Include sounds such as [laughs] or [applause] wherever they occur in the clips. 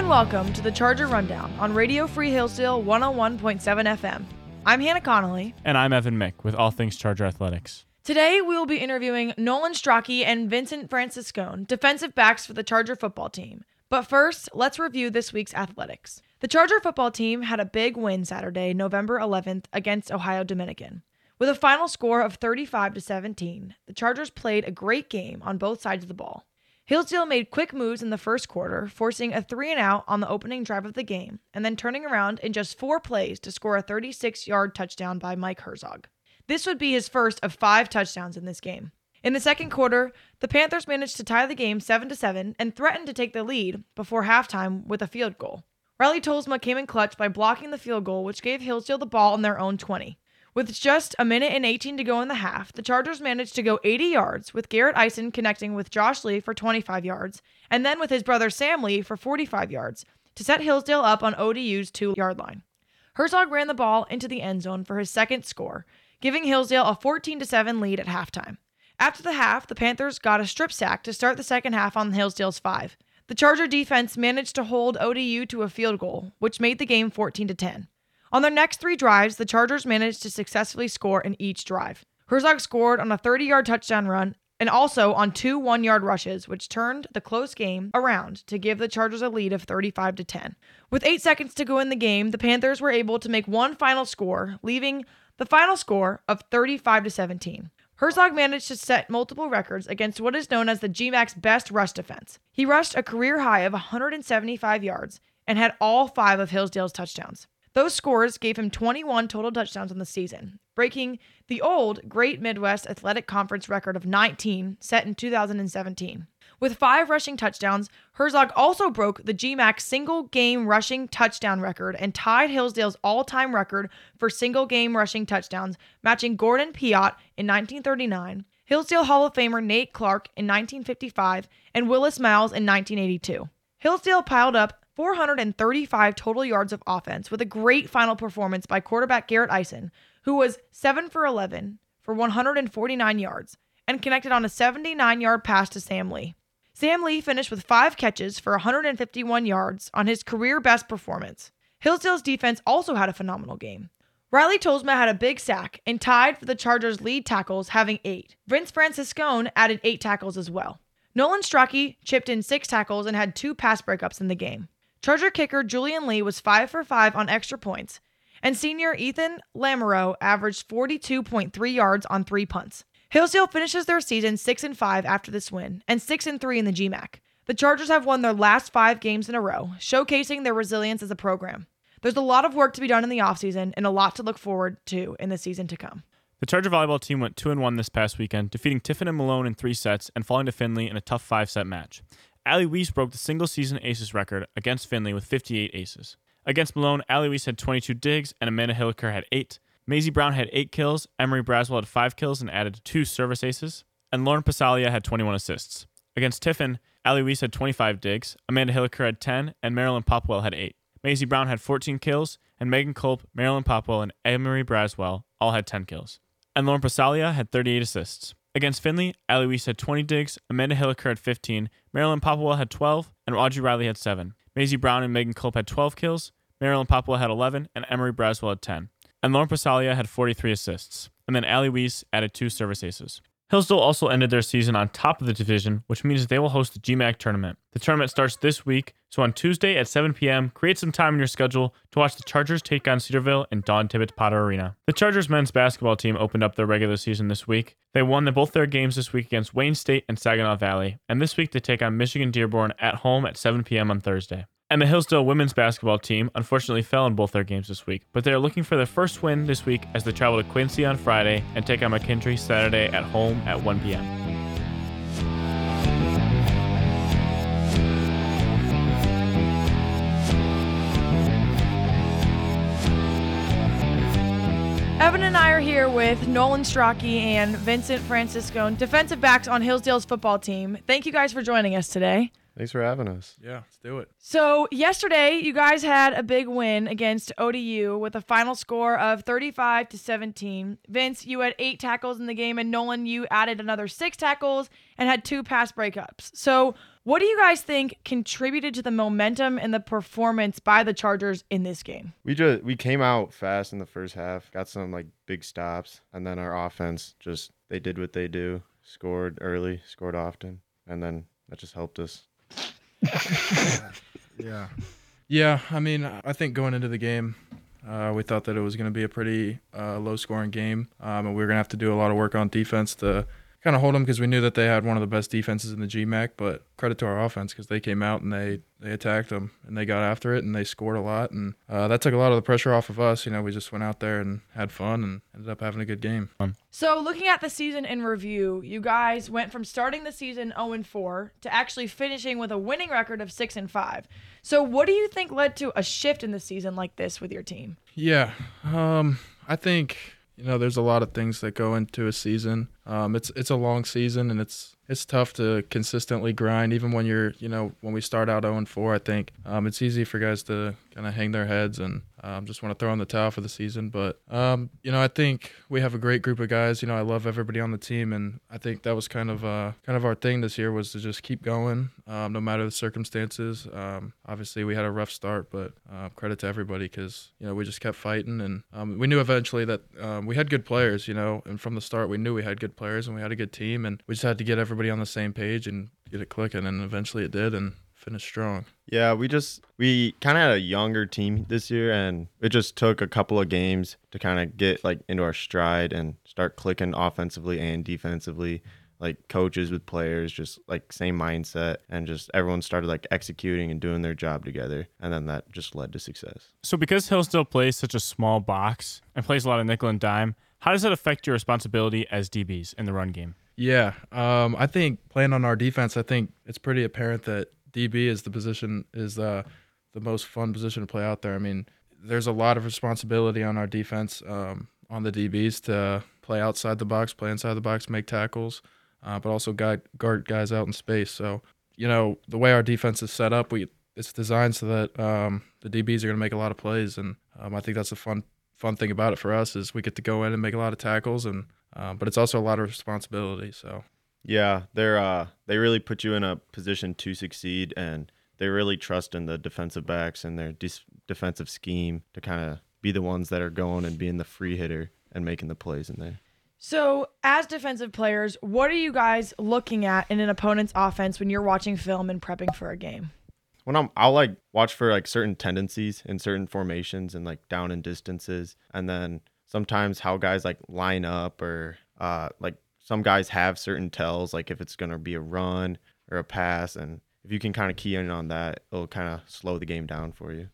and welcome to the Charger Rundown on Radio Free Hillsdale 101.7 FM. I'm Hana Connelly. And I'm Evan Mick with All Things Charger Athletics. Today we will be interviewing Nolan Strake and Vincent Francescone, defensive backs for the Charger football team. But first, let's review this week's athletics. The Charger football team had a big win Saturday, November 11th, against Ohio Dominican. With a final score of 35 to 17, the Chargers played a great game on both sides of the ball. Hillsdale made quick moves in the first quarter, forcing a three and out on the opening drive of the game, and then turning around in just four plays to score a 36 yard touchdown by Mike Herzog. This would be his first of five touchdowns in this game. In the second quarter, the Panthers managed to tie the game 7 7 and threatened to take the lead before halftime with a field goal. Riley Tolsma came in clutch by blocking the field goal, which gave Hillsdale the ball on their own 20. With just a minute and 18 to go in the half, the Chargers managed to go 80 yards, with Garrett Eisen connecting with Josh Lee for 25 yards, and then with his brother Sam Lee for 45 yards, to set Hillsdale up on ODU's two yard line. Herzog ran the ball into the end zone for his second score, giving Hillsdale a 14 7 lead at halftime. After the half, the Panthers got a strip sack to start the second half on Hillsdale's five. The Charger defense managed to hold ODU to a field goal, which made the game 14 10. On their next three drives, the Chargers managed to successfully score in each drive. Herzog scored on a 30 yard touchdown run and also on two one yard rushes, which turned the close game around to give the Chargers a lead of 35 to 10. With eight seconds to go in the game, the Panthers were able to make one final score, leaving the final score of 35 to 17. Herzog managed to set multiple records against what is known as the GMAC's best rush defense. He rushed a career high of 175 yards and had all five of Hillsdale's touchdowns. Those scores gave him 21 total touchdowns on the season, breaking the old Great Midwest Athletic Conference record of 19 set in 2017. With five rushing touchdowns, Herzog also broke the GMAC single game rushing touchdown record and tied Hillsdale's all time record for single game rushing touchdowns, matching Gordon Piatt in 1939, Hillsdale Hall of Famer Nate Clark in 1955, and Willis Miles in 1982. Hillsdale piled up 435 total yards of offense with a great final performance by quarterback Garrett Eisen, who was 7 for 11 for 149 yards and connected on a 79 yard pass to Sam Lee. Sam Lee finished with five catches for 151 yards on his career best performance. Hillsdale's defense also had a phenomenal game. Riley Tolsma had a big sack and tied for the Chargers' lead tackles, having eight. Vince Francescone added eight tackles as well. Nolan Strake chipped in six tackles and had two pass breakups in the game. Charger kicker Julian Lee was 5 for 5 on extra points, and senior Ethan Lamoureux averaged 42.3 yards on three punts. Hillsdale finishes their season 6 and 5 after this win and 6 and 3 in the GMAC. The Chargers have won their last 5 games in a row, showcasing their resilience as a program. There's a lot of work to be done in the offseason and a lot to look forward to in the season to come. The Charger volleyball team went 2 and 1 this past weekend, defeating Tiffin and Malone in 3 sets and falling to Findlay in a tough 5-set match. Allie Weiss broke the single season aces record against Findlay with 58 aces. Against Malone, Allie Weiss had 22 digs and Amanda Hilliker had 8. Maisie Brown had 8 kills, Emery Braswell had 5 kills and added 2 service aces, and Lauren Pasalia had 21 assists. Against Tiffin, Allie Weiss had 25 digs, Amanda Hilliker had 10, and Marilyn Popwell had 8. Maisie Brown had 14 kills, and Megan Culp, Marilyn Popwell, and Emery Braswell all had 10 kills. And Lauren Pasalia had 38 assists. Against Findlay, Ali had 20 digs, Amanda Hilliker had 15, Marilyn Popwell had 12, and Audrey Riley had 7. Maisie Brown and Megan Culp had 12 kills, Marilyn Popwell had 11, and Emery Braswell had 10. And Lauren Pasalia had 43 assists. And then Ali added two service aces. Hillsdale also ended their season on top of the division, which means they will host the GMAC tournament. The tournament starts this week, so on Tuesday at 7 p.m., create some time in your schedule to watch the Chargers take on Cedarville in Dawn Tibbetts Potter Arena. The Chargers men's basketball team opened up their regular season this week. They won both their games this week against Wayne State and Saginaw Valley, and this week they take on Michigan Dearborn at home at 7 p.m. on Thursday. And the Hillsdale women's basketball team unfortunately fell in both their games this week, but they are looking for their first win this week as they travel to Quincy on Friday and take on McKendree Saturday at home at 1 p.m. Evan and I are here with Nolan Strake and Vincent Francescone, defensive backs on Hillsdale's football team. Thank you guys for joining us today. Thanks for having us. Yeah, let's do it. So, yesterday, you guys had a big win against ODU with a final score of 35 to 17. Vince, you had eight tackles in the game, and Nolan, you added another six tackles and had two pass breakups. So, what do you guys think contributed to the momentum and the performance by the Chargers in this game? We just we came out fast in the first half, got some like big stops, and then our offense just they did what they do, scored early, scored often, and then that just helped us. [laughs] Yeah. Yeah, I mean, I think going into the game, uh, we thought that it was going to be a pretty uh, low scoring game, um, and we were going to have to do a lot of work on defense to kind of hold them because we knew that they had one of the best defenses in the GMAC. But credit to our offense because they came out and they they attacked them and they got after it and they scored a lot and uh, that took a lot of the pressure off of us. You know, we just went out there and had fun and ended up having a good game. So, looking at the season in review, you guys went from starting the season 0 and 4 to actually finishing with a winning record of 6 and 5. So, what do you think led to a shift in the season like this with your team? Yeah, um, I think you know there's a lot of things that go into a season. Um, it's it's a long season and it's it's tough to consistently grind even when you're you know when we start out 0 and 4. I think um, it's easy for guys to kind of hang their heads and um, just want to throw in the towel for the season. But um, you know I think we have a great group of guys. You know I love everybody on the team and I think that was kind of uh, kind of our thing this year was to just keep going um, no matter the circumstances. Um, obviously we had a rough start, but uh, credit to everybody because you know we just kept fighting and we knew eventually that we had good players. You know, and from the start we knew we had good players and we had a good team and we just had to get everybody on the same page and get it clicking and eventually it did and finished strong. Yeah, we just we kind of had a younger team this year, and it just took a couple of games to kind of get like into our stride and start clicking offensively and defensively. Like coaches with players, just like same mindset, and just everyone started like executing and doing their job together, and then that just led to success. So, because Hillsdale plays such a small box and plays a lot of nickel and dime, how does that affect your responsibility as DBs in the run game? Yeah, um, I think playing on our defense, I think it's pretty apparent that DB is the position is uh, the most fun position to play out there. I mean, there's a lot of responsibility on our defense, um, on the DBs to play outside the box, play inside the box, make tackles, uh, but also guide, guard guys out in space. So, you know, the way our defense is set up, we it's designed so that um, the DBs are going to make a lot of plays, and um, I think that's a fun fun thing about it for us is we get to go in and make a lot of tackles, and um, but it's also a lot of responsibility. So Yeah, they're uh they really put you in a position to succeed, and they really trust in the defensive backs and their dis- defensive scheme to kind of be the ones that are going and being the free hitter and making the plays in there. So, as defensive players, what are you guys looking at in an opponent's offense when you're watching film and prepping for a game? When I'm I'll like watch for like certain tendencies in certain formations and like down and distances and then sometimes how guys like line up or uh like some guys have certain tells like if it's going to be a run or a pass and if you can kind of key in on that it'll kind of slow the game down for you.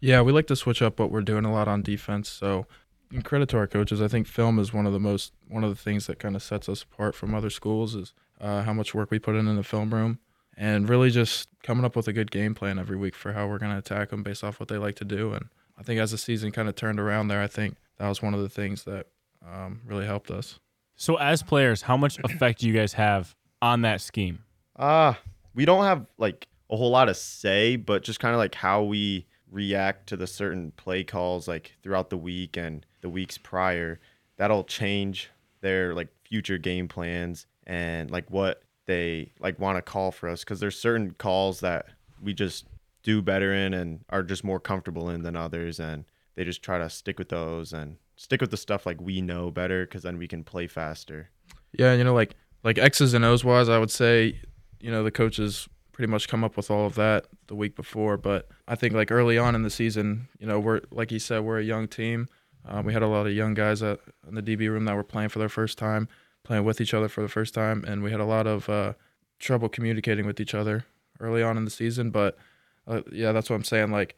Yeah, we like to switch up what we're doing a lot on defense. So, in credit to our coaches, I think film is one of the most one of the things that kind of sets us apart from other schools is uh, how much work we put in in the film room, and really just coming up with a good game plan every week for how we're going to attack them based off what they like to do. And I think as the season kind of turned around there, I think that was one of the things that um, really helped us. So, as players, how much effect do you guys have on that scheme? Uh we don't have like a whole lot of say, but just kind of like how we react to the certain play calls like throughout the week and the weeks prior. That'll change their like future game plans and like what they like want to call for us because there's certain calls that we just do better in and are just more comfortable in than others and they just try to stick with those and stick with the stuff like we know better because then we can play faster Yeah, you know, like like X's and O's wise, I would say, you know, the coaches pretty much come up with all of that the week before. But I think like early on in the season, you know, we're like you said, we're a young team. Uh, we had a lot of young guys at, in the DB room that were playing for their first time, playing with each other for the first time, and we had a lot of uh, trouble communicating with each other early on in the season. But uh, yeah, that's what I'm saying. Like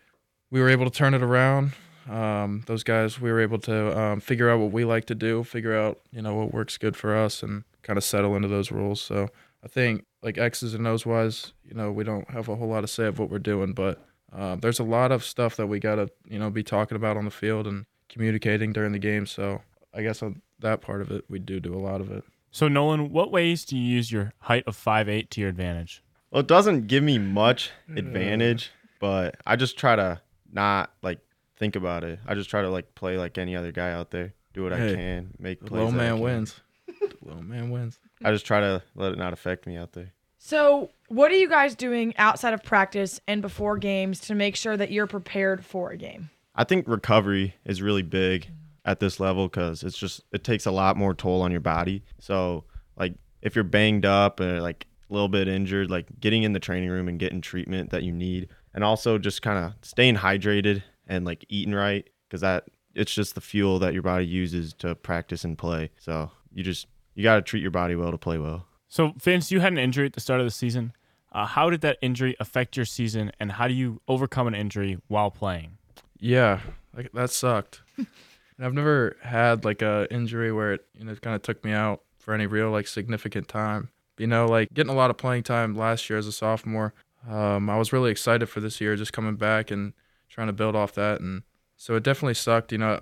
we were able to turn it around. Um, those guys, we were able to um, figure out what we like to do, figure out you know what works good for us, and kind of settle into those rules. So I think like X's and O's wise, you know, we don't have a whole lot to say of what we're doing, but uh, there's a lot of stuff that we gotta you know be talking about on the field and communicating during the game. So I guess on that part of it, we do do a lot of it. So, Nolan, what ways do you use your height of 5'8 to your advantage? Well, it doesn't give me much advantage, but I just try to not like think about it. I just try to like play like any other guy out there. Do what Hey, I can, make The plays. low man wins. [laughs] The low man wins. I just try to let it not affect me out there. So, what are you guys doing outside of practice and before games to make sure that you're prepared for a game? I think recovery is really big at this level because it's just it takes a lot more toll on your body. So like if you're banged up or like a little bit injured, like getting in the training room and getting treatment that you need, and also just kind of staying hydrated and like eating right because that it's just the fuel that your body uses to practice and play. So you just you got to treat your body well to play well. So, Vince, you had an injury at the start of the season. Uh, how did that injury affect your season, and how do you overcome an injury while playing? Yeah, like that sucked. [laughs] and I've never had like a injury where it you know kind of took me out for any real like significant time. You know, like getting a lot of playing time last year as a sophomore. Um, I was really excited for this year, just coming back and trying to build off that. And so it definitely sucked. You know,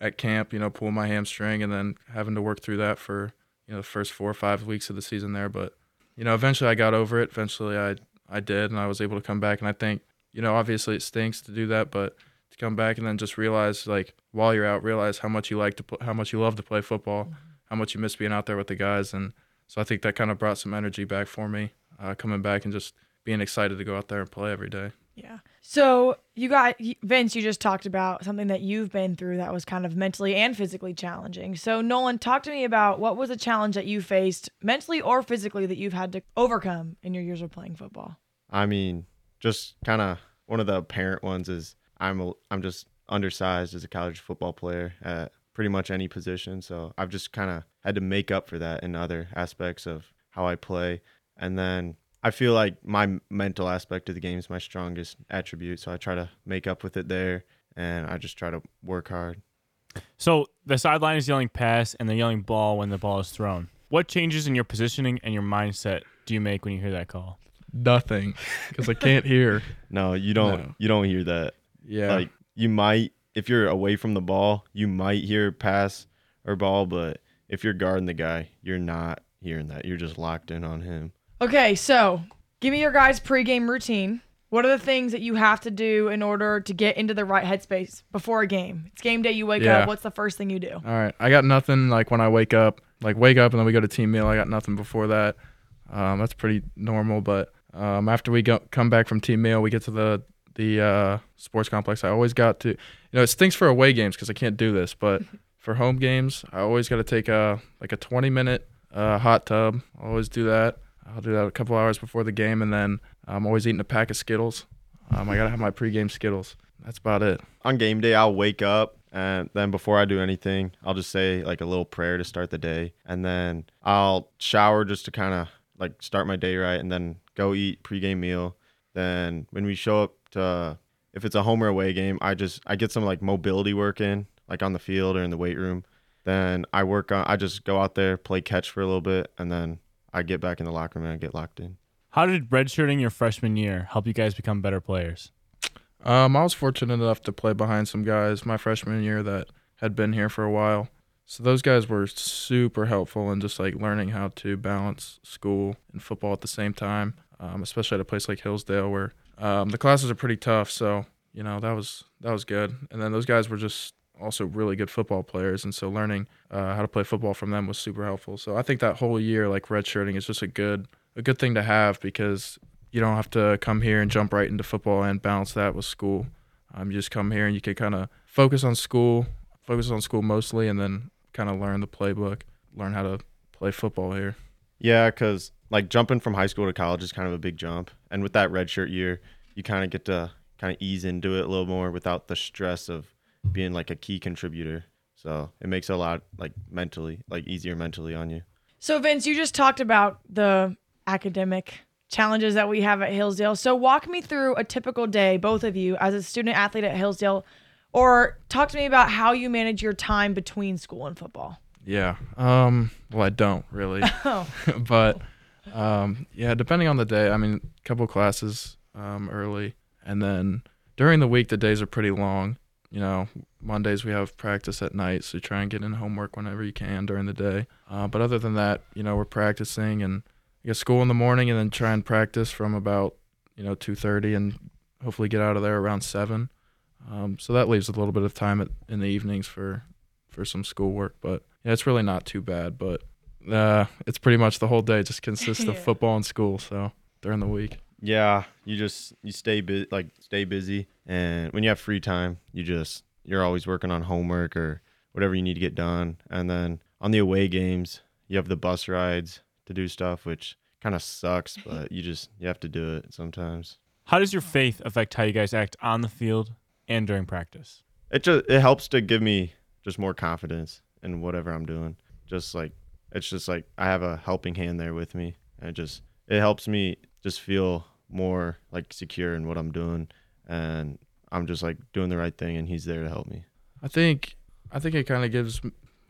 at camp, you know, pulling my hamstring and then having to work through that for you know the first four or five weeks of the season there. But you know, eventually I got over it. Eventually I I did, and I was able to come back. And I think you know, obviously it stinks to do that, but to come back and then just realize like while you're out realize how much you like to pl- how much you love to play football how much you miss being out there with the guys and so i think that kind of brought some energy back for me uh, coming back and just being excited to go out there and play every day Yeah. So, you got Vince, you just talked about something that you've been through that was kind of mentally and physically challenging. So, Nolan, talk to me about what was a challenge that you faced mentally or physically that you've had to overcome in your years of playing football. I mean, just kind of one of the apparent ones is I'm a, I'm just undersized as a college football player at pretty much any position. So I've just kind of had to make up for that in other aspects of how I play. And then I feel like my mental aspect of the game is my strongest attribute. So I try to make up with it there, and I just try to work hard. So, the sideline is yelling pass, and they're yelling ball when the ball is thrown. What changes in your positioning and your mindset do you make when you hear that call? nothing because i can't hear [laughs] No, you don't. No. You don't hear that. Yeah Like you might, if you're away from the ball, you might hear pass or ball, but if you're guarding the guy, you're not hearing that. You're just locked in on him. Okay, so give me your guys' pregame routine. What are the things that you have to do in order to get into the right headspace before a game? It's game day, you wake Yeah. up. What's the first thing you do? All right, I got nothing like when I wake up. Like wake up and then we go to team meal. I got nothing before that. Um, that's pretty normal. But um, after we go, come back from team meal, we get to the the uh, sports complex. I always got to, you know, it stinks for away games because I can't do this. But [laughs] for home games, I always got to take a like a 20 minute uh, hot tub. I always do that. I'll do that a couple hours before the game, and then I'm always eating a pack of Skittles. Um, I gotta have my pregame Skittles. That's about it. On game day, I'll wake up and then before I do anything, I'll just say like a little prayer to start the day, and then I'll shower just to kind of like start my day right, and then go eat pregame meal. Then when we show up to, if it's a home or away game, I just I get some like mobility work in, like on the field or in the weight room. Then I work on. I just go out there, play catch for a little bit, and then I get back in the locker room and I get locked in. How did redshirting your freshman year help you guys become better players? Um, I was fortunate enough to play behind some guys my freshman year that had been here for a while. So those guys were super helpful in just like learning how to balance school and football at the same time, um, especially at a place like Hillsdale where um, the classes are pretty tough. So you know that was that was good. And then those guys were just also really good football players, and so learning uh, how to play football from them was super helpful. So I think that whole year like redshirting is just a good a good thing to have because you don't have to come here and jump right into football and balance that with school. Um, you just come here and you can kind of focus on school, focus on school mostly, and then kind of learn the playbook, learn how to play football here. Yeah, because like jumping from high school to college is kind of a big jump, and with that redshirt year, you kind of get to kind of ease into it a little more without the stress of being like a key contributor. So it makes it a lot like mentally, like easier mentally on you. So, Vince, you just talked about the academic challenges that we have at Hillsdale. So, walk me through a typical day, both of you, as a student athlete at Hillsdale, or talk to me about how you manage your time between school and football. Yeah. Um. Well, I don't really, [laughs] Oh, [laughs] but um. Yeah. Depending on the day, I mean, a couple classes um early, and then during the week the days are pretty long. You know, Mondays we have practice at night, so you try and get in homework whenever you can during the day. Uh, but other than that, you know, we're practicing and you got school in the morning and then try and practice from about you know 2:30 and hopefully get out of there around seven. Um, so that leaves a little bit of time at, in the evenings for for some schoolwork, but yeah, it's really not too bad. But uh, it's pretty much the whole day just consists of [laughs] football and school. So during the week. Yeah, you just you stay bu- like stay busy, and when you have free time, you just you're always working on homework or whatever you need to get done. And then on the away games, you have the bus rides to do stuff, which kind of sucks, [laughs] but you just you have to do it sometimes. How does your faith affect how you guys act on the field and during practice? It just it helps to give me just more confidence in whatever I'm doing. Just like it's just like I have a helping hand there with me, and it just it helps me just feel more like secure in what I'm doing, and I'm just like doing the right thing, and he's there to help me. I think I think it kind of gives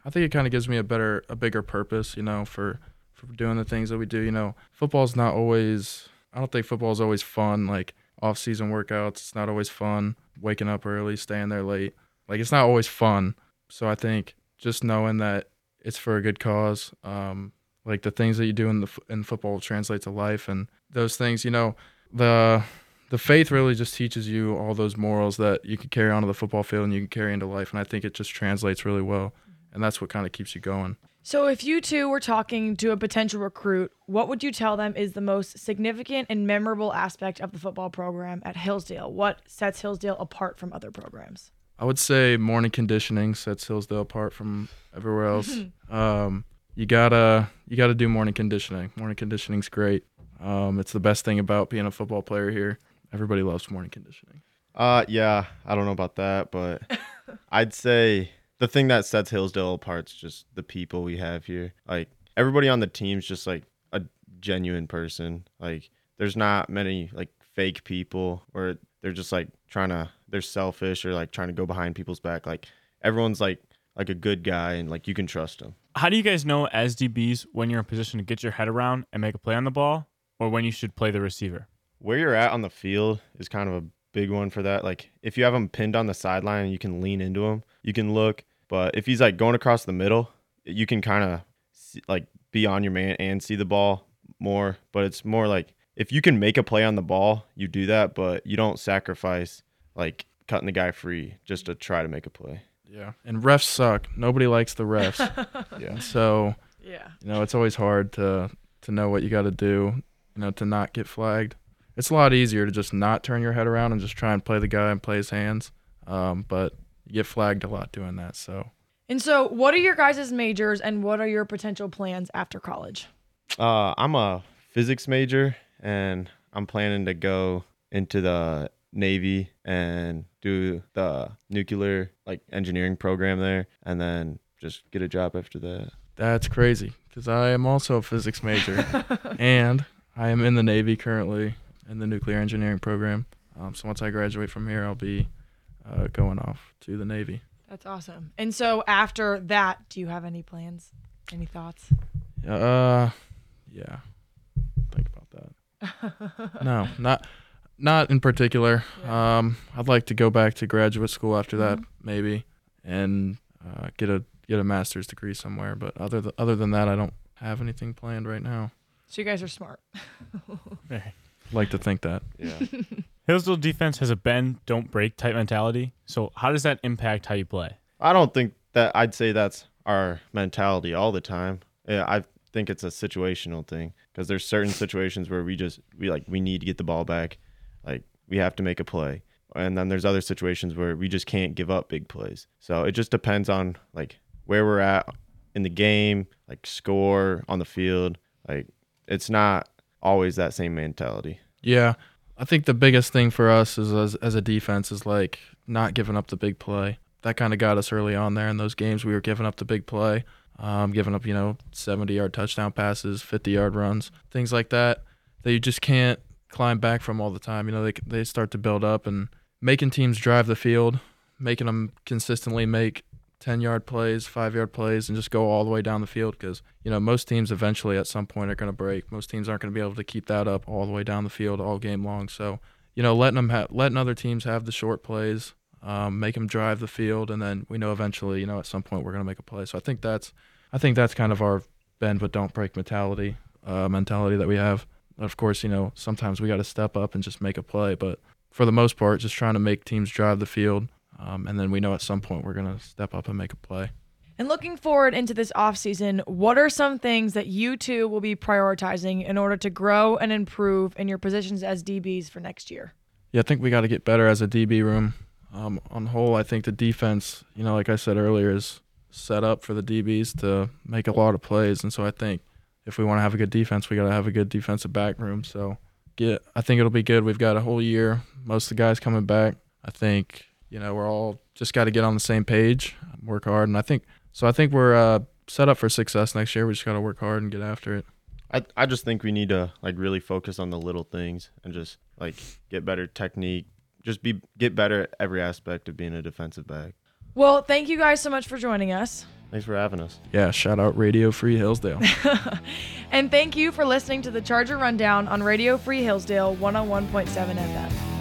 I think it kind of gives me a better a bigger purpose, you know, for for doing the things that we do. You know, football's not always. I don't think football's always fun. Like off season workouts, it's not always fun. Waking up early, staying there late, like it's not always fun. So I think just knowing that it's for a good cause, um, like the things that you do in the in football translate to life, and those things, you know, the the faith really just teaches you all those morals that you can carry onto the football field and you can carry into life. And I think it just translates really well. And that's what kind of keeps you going. So, if you two were talking to a potential recruit, what would you tell them is the most significant and memorable aspect of the football program at Hillsdale? What sets Hillsdale apart from other programs? I would say morning conditioning sets Hillsdale apart from everywhere else. [laughs] um, you gotta you gotta do morning conditioning. Morning conditioning's great. Um, it's the best thing about being a football player here. Everybody loves morning conditioning. Uh, yeah, I don't know about that, but [laughs] I'd say the thing that sets Hillsdale apart is just the people we have here. Like everybody on the team's just like a genuine person. Like there's not many like fake people or they're just like trying to they're selfish or like trying to go behind people's back. Like everyone's like like a good guy and like you can trust them. How do you guys know as DBs when you're in position to get your head around and make a play on the ball or when you should play the receiver? where you're at on the field is kind of a big one for that. Like if you have him pinned on the sideline and you can lean into him, you can look. But if he's like going across the middle, you can kind of like be on your man and see the ball more. But it's more like if you can make a play on the ball, you do that, but you don't sacrifice like cutting the guy free just to try to make a play. Yeah. And refs suck. Nobody likes the refs. [laughs] Yeah. so Yeah. you know it's always hard to to know what you got to do. You know to not get flagged. It's a lot easier to just not turn your head around and just try and play the guy and play his hands. Um, but you get flagged a lot doing that. So And so, what are your guys' majors and what are your potential plans after college? Uh, I'm a physics major, and I'm planning to go into the Navy and do the nuclear like engineering program there, and then just get a job after that. That's crazy because I am also a physics major [laughs] and I am in the Navy currently in the nuclear engineering program. Um, so once I graduate from here, I'll be uh, going off to the Navy. That's awesome. And so, after that, do you have any plans? Any thoughts? Uh, yeah. Think about that. no, not not in particular. Um, I'd like to go back to graduate school after that, maybe, and uh, get a get a master's degree somewhere. But other th- other than that, I don't have anything planned right now. So, you guys are smart. [laughs] Like to think that. Yeah. [laughs] Hillsdale defense has a bend, don't break type mentality. So how does that impact how you play? I don't think that I'd say that's our mentality all the time. Yeah, I think it's a situational thing because there's certain situations where we just we like we need to get the ball back, like we have to make a play, and then there's other situations where we just can't give up big plays. So it just depends on like where we're at in the game, like score on the field. Like it's not always that same mentality. Yeah, I think the biggest thing for us is as as a defense is like not giving up the big play. That kind of got us early on there in those games. We were giving up the big play, um, giving up you know seventy yard touchdown passes, fifty yard runs, things like that that you just can't climb back from all the time. You know they they start to build up and making teams drive the field, making them consistently make 10 yard plays, five yard plays, and just go all the way down the field because, you know, most teams eventually at some point are going to break. Most teams aren't going to be able to keep that up all the way down the field all game long. So, you know, letting them have, letting other teams have the short plays, um, make them drive the field, and then we know eventually, you know, at some point we're going to make a play. So I think that's, I think that's kind of our bend but don't break mentality. uh, mentality that we have. Of course, you know sometimes we got to step up and just make a play, but for the most part, just trying to make teams drive the field, um, and then we know at some point we're gonna step up and make a play. And looking forward into this offseason, what are some things that you two will be prioritizing in order to grow and improve in your positions as DBs for next year? Yeah, I think we got to get better as a DB room. Um, on whole, I think the defense, you know, like I said earlier, is set up for the DBs to make a lot of plays, and so I think if we want to have a good defense, we got to have a good defensive back room. So, get, I think it'll be good. We've got a whole year, most of the guys coming back. I think you know we're all just got to get on the same page, work hard, and I think so. I think we're uh, set up for success next year. We just got to work hard and get after it. I I just think we need to like really focus on the little things and just like get better technique, just be get better at every aspect of being a defensive back. Well, thank you guys so much for joining us. Thanks for having us. Yeah, shout out Radio Free Hillsdale. [laughs] and thank you for listening to the Charger Rundown on Radio Free Hillsdale 101.7 FM.